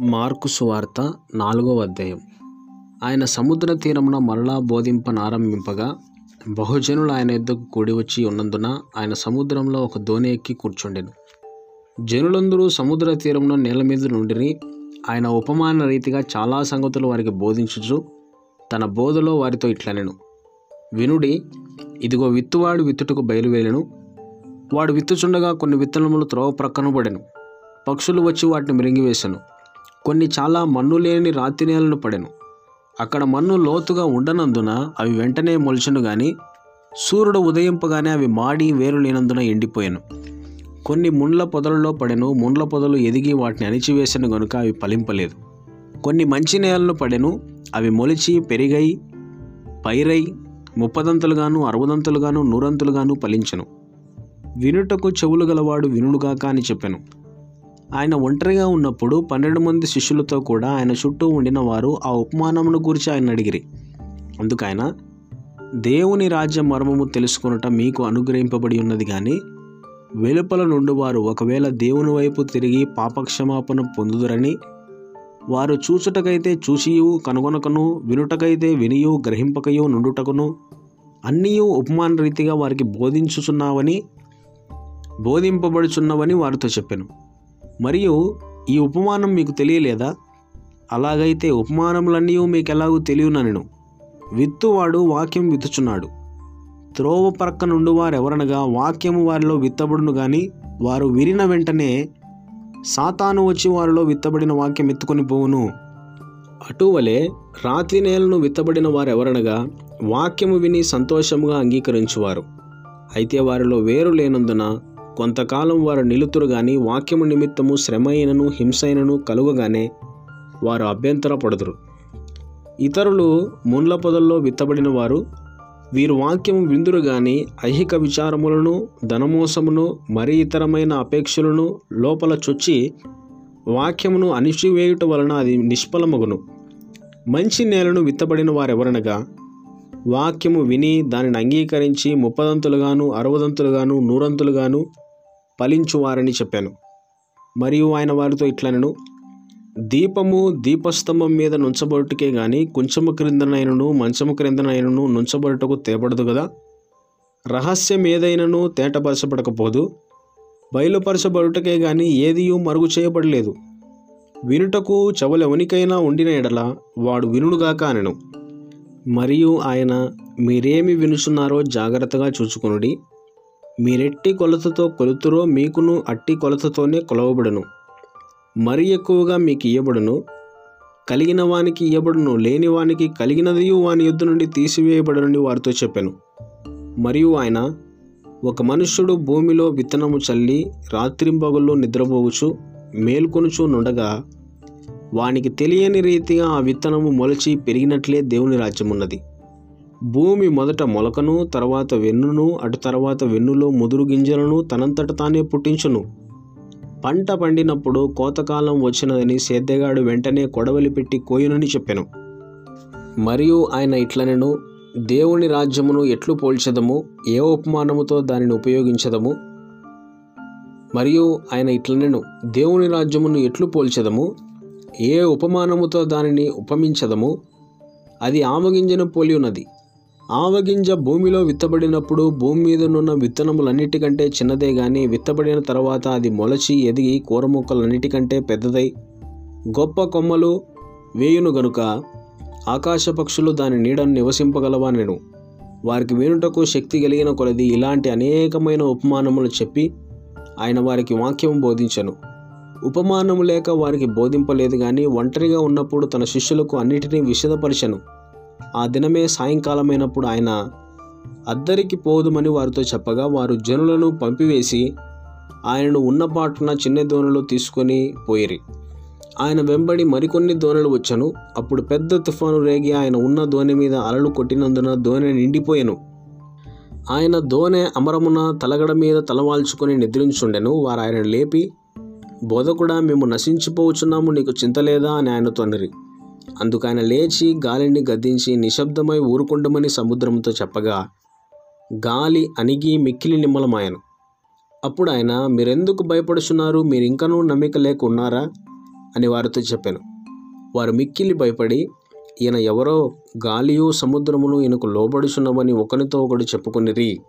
Mark సువార్త నాలుగవ అధ్యాయం. ఆయన సముద్ర తీరమున మరలా బోధింపనారంభింపగా బహుజనులు ఆయన ఎద్దకు కూడి వచ్చి ఉన్నందున ఆయన సముద్రంలో ఒక దోణి ఎక్కి కూర్చుండెను. జనులందరూ సముద్ర తీరమున నేల మీద నుండిని ఆయన ఉపమాన రీతిగా చాలా సంగతులు వారికి బోధించుచు తన బోధలో వారితో ఇట్లనెను. వినుడి ఇదిగో విత్తువాడు విత్తుటకు బయలువెళ్ళెను వాడు విత్తుచుండగా కొన్ని విత్తనములు త్రోవ ప్రక్కనబడెను పక్షులు వచ్చి వాటిని మృంగివేశను కొన్ని చాలా మన్ను లేని రాతి నేలను పడెను. అక్కడ మన్ను లోతుగా ఉండనందున అవి వెంటనే మొలిచెను గాని సూర్యుడు ఉదయింపగానే అవి మాడి వేరు లేనందున ఎండిపోయాను. కొన్ని ముండ్ల పొదలలో పడెను ముండ్ల పొదలు ఎదిగి వాటిని అణిచివేసను గనుక అవి ఫలింపలేదు. కొన్ని మంచి నేలను పడెను అవి మొలిచి పెరిగై పైరై ముప్పదంతులుగాను అరవదంతులుగాను నూరంతులుగాను ఫలించను. వినుటకు చెవులు గలవాడు వినుడుగాక అని చెప్పాను. ఆయన ఒంటరిగా ఉన్నప్పుడు పన్నెండు మంది శిష్యులతో కూడా ఆయన చుట్టూ ఉండిన వారు ఆ ఉపమానమును గురించి ఆయన అడిగిరి. అందుకైన దేవుని రాజ్య మర్మము తెలుసుకొనుట మీకు అనుగ్రహింపబడి ఉన్నది కానీ వెలుపల నుండి వారు ఒకవేళ దేవుని వైపు తిరిగి పాపక్షమాపణ పొందుదురని వారు చూచుటకైతే చూసియు కనుగొనకను వినుటకైతే వినియు గ్రహింపకయు నుండుటకును అన్నీయు ఉపమాన రీతిగా వారికి బోధించుచున్నావని బోధింపబడుచున్నవని వారితో చెప్పాను. మరియు ఈ ఉపమానం మీకు తెలియలేదా? అలాగైతే ఉపమానములన్నీ మీకు ఎలాగూ తెలియనను విత్తువాడు వాక్యం విత్తుచున్నాడు. త్రోవ ప్రక్క నుండి వారు ఎవరనగా వాక్యము వారిలో విత్తబడును కానీ వారు విరిన వెంటనే సాతాను వచ్చి వారిలో విత్తబడిన వాక్యం ఎత్తుకొని పోవును. అటువలే రాత్రి నేలను విత్తబడిన వారు ఎవరనగా వాక్యము విని సంతోషముగా అంగీకరించువారు. అయితే వారిలో వేరు లేనందున కొంతకాలం వారు నిలుతురు గాని వాక్యము నిమిత్తము శ్రమైనను హింసైనను కలుగగానే వారు అభ్యంతరపడుదురు ఇతరులు ముండ్ల పొదల్లో విత్తబడిన వారు వీరు వాక్యము విందురు గాని ఐహిక విచారములను ధనమోసమును మరి ఇతరమైన అపేక్షలను లోపల చొచ్చి వాక్యమును అణిచివేయుట వలన అది నిష్ఫలమగును. మంచి నేలను విత్తబడిన వారెవరనగా వాక్యము విని దానిని అంగీకరించి ముప్పదంతులుగాను అరవదంతులుగాను నూరంతులుగాను ఫలించువారని చెప్పాను. మరియు ఆయన వారితో ఇట్లనను దీపము దీపస్తంభం మీద నుంచబడుటకే గాని కొంచెము క్రిందనైనను మంచము క్రిందనైనను నుంచబడుటకు తేబడదు కదా రహస్యం ఏదైనను తేటపరచబడకపోదు. బయలుపరచబడుటకే గాని ఏదియు మరుగు చేయబడలేదు. వినుటకు చెవులెవనికైనా ఉండిన ఎడల వాడు వినుడుగాక అనను. మరియు ఆయన మీరేమి వినుచున్నారో జాగ్రత్తగా చూచుకొనుడి. మీరెట్టి కొలతతో కొలుతురో మీకును అట్టి కొలతతోనే కొలవబడును. మరి ఎక్కువగా మీకు ఇయ్యబడును. కలిగిన వానికి ఇయ్యబడును లేని వానికి కలిగినదియు వాని యుద్ధ నుండి తీసివేయబడునని వారితో చెప్పాను. మరియు ఆయన ఒక మనుష్యుడు భూమిలో విత్తనము చల్లి రాత్రింపగల్లో నిద్రపోవచ్చు మేల్కొనుచు నుండగా వానికి తెలియని రీతిగా ఆ విత్తనము మొలచి పెరిగినట్లే దేవుని రాజ్యం ఉన్నది భూమి మొదట మొలకను తర్వాత వెన్నును అటు తర్వాత వెన్నులో ముదురు గింజలను తనంతట తానే పుట్టించును. పంట పండినప్పుడు కోతకాలం వచ్చినదని సేద్దెగాడు వెంటనే కొడవలి పెట్టి కోయునని చెప్పెను. మరియు ఆయన ఇట్లనెను దేవుని రాజ్యమును ఎట్లు పోల్చదము ఏ ఉపమానముతో దానిని ఉపయోగించదము? మరియు ఆయన ఇట్లనెను దేవుని రాజ్యమును ఎట్లు పోల్చదము? ఏ ఉపమానముతో దానిని ఉపమించదము? అది ఆమగింజను పోలి ఉన్నది ఆవగింజ భూమిలో విత్తబడినప్పుడు భూమి మీదనున్న విత్తనములన్నిటికంటే చిన్నదే గాని విత్తబడిన తర్వాత అది మొలచి ఎదిగి కూర మొక్కలన్నిటికంటే పెద్దదై గొప్ప కొమ్మలు వేయును గనుక ఆకాశ పక్షులు దాని నీడను నివసింపగలవా నేను? వారికి వినుటకు శక్తి కలిగిన కొలది ఇలాంటి అనేకమైన ఉపమానములు చెప్పి ఆయన వారికి వాక్యం బోధించను. ఉపమానము లేక వారికి బోధింపలేదు కానీ ఒంటరిగా ఉన్నప్పుడు తన శిష్యులకు అన్నిటినీ విషదపరిచను ఆ దినమే సాయంకాలమైనప్పుడు ఆయన అద్దరికి పోదుమని వారితో చెప్పగా వారు జనులను పంపివేసి ఆయనను ఉన్నపాటున చిన్న దోణిలో తీసుకొని పోయిరి. ఆయన వెంబడి మరికొన్ని దోణలు వచ్చను. అప్పుడు పెద్ద తుఫాను రేగి ఆయన ఉన్న దోణి మీద అలలు కొట్టినందున దోణి నిండిపోయాను. ఆయన దోణె అమరమున తలగడ మీద తలవాల్చుకొని నిద్రించుండెను. వారు ఆయన లేపి బోధకుడా మేము నశించిపోవచ్చున్నాము నీకు చింతలేదా అని ఆయనతో అనిరి అందుకైన లేచి గాలిని గద్దించి నిశ్శబ్దమై ఊరుకుండమని సముద్రంతో చెప్పగా గాలి అణిగి మిక్కిలి నిమ్మలమాయను. అప్పుడు ఆయన మీరెందుకు భయపడుచున్నారు? మీరు ఇంకనూ నమ్మిక లేకున్నారా అని వారితో చెప్పాను. వారు మిక్కిలి భయపడి ఈయన ఎవరో? గాలియు సముద్రమును ఈయనకు లోబడుచున్నవని ఒకరితో ఒకడు చెప్పుకొనిరి.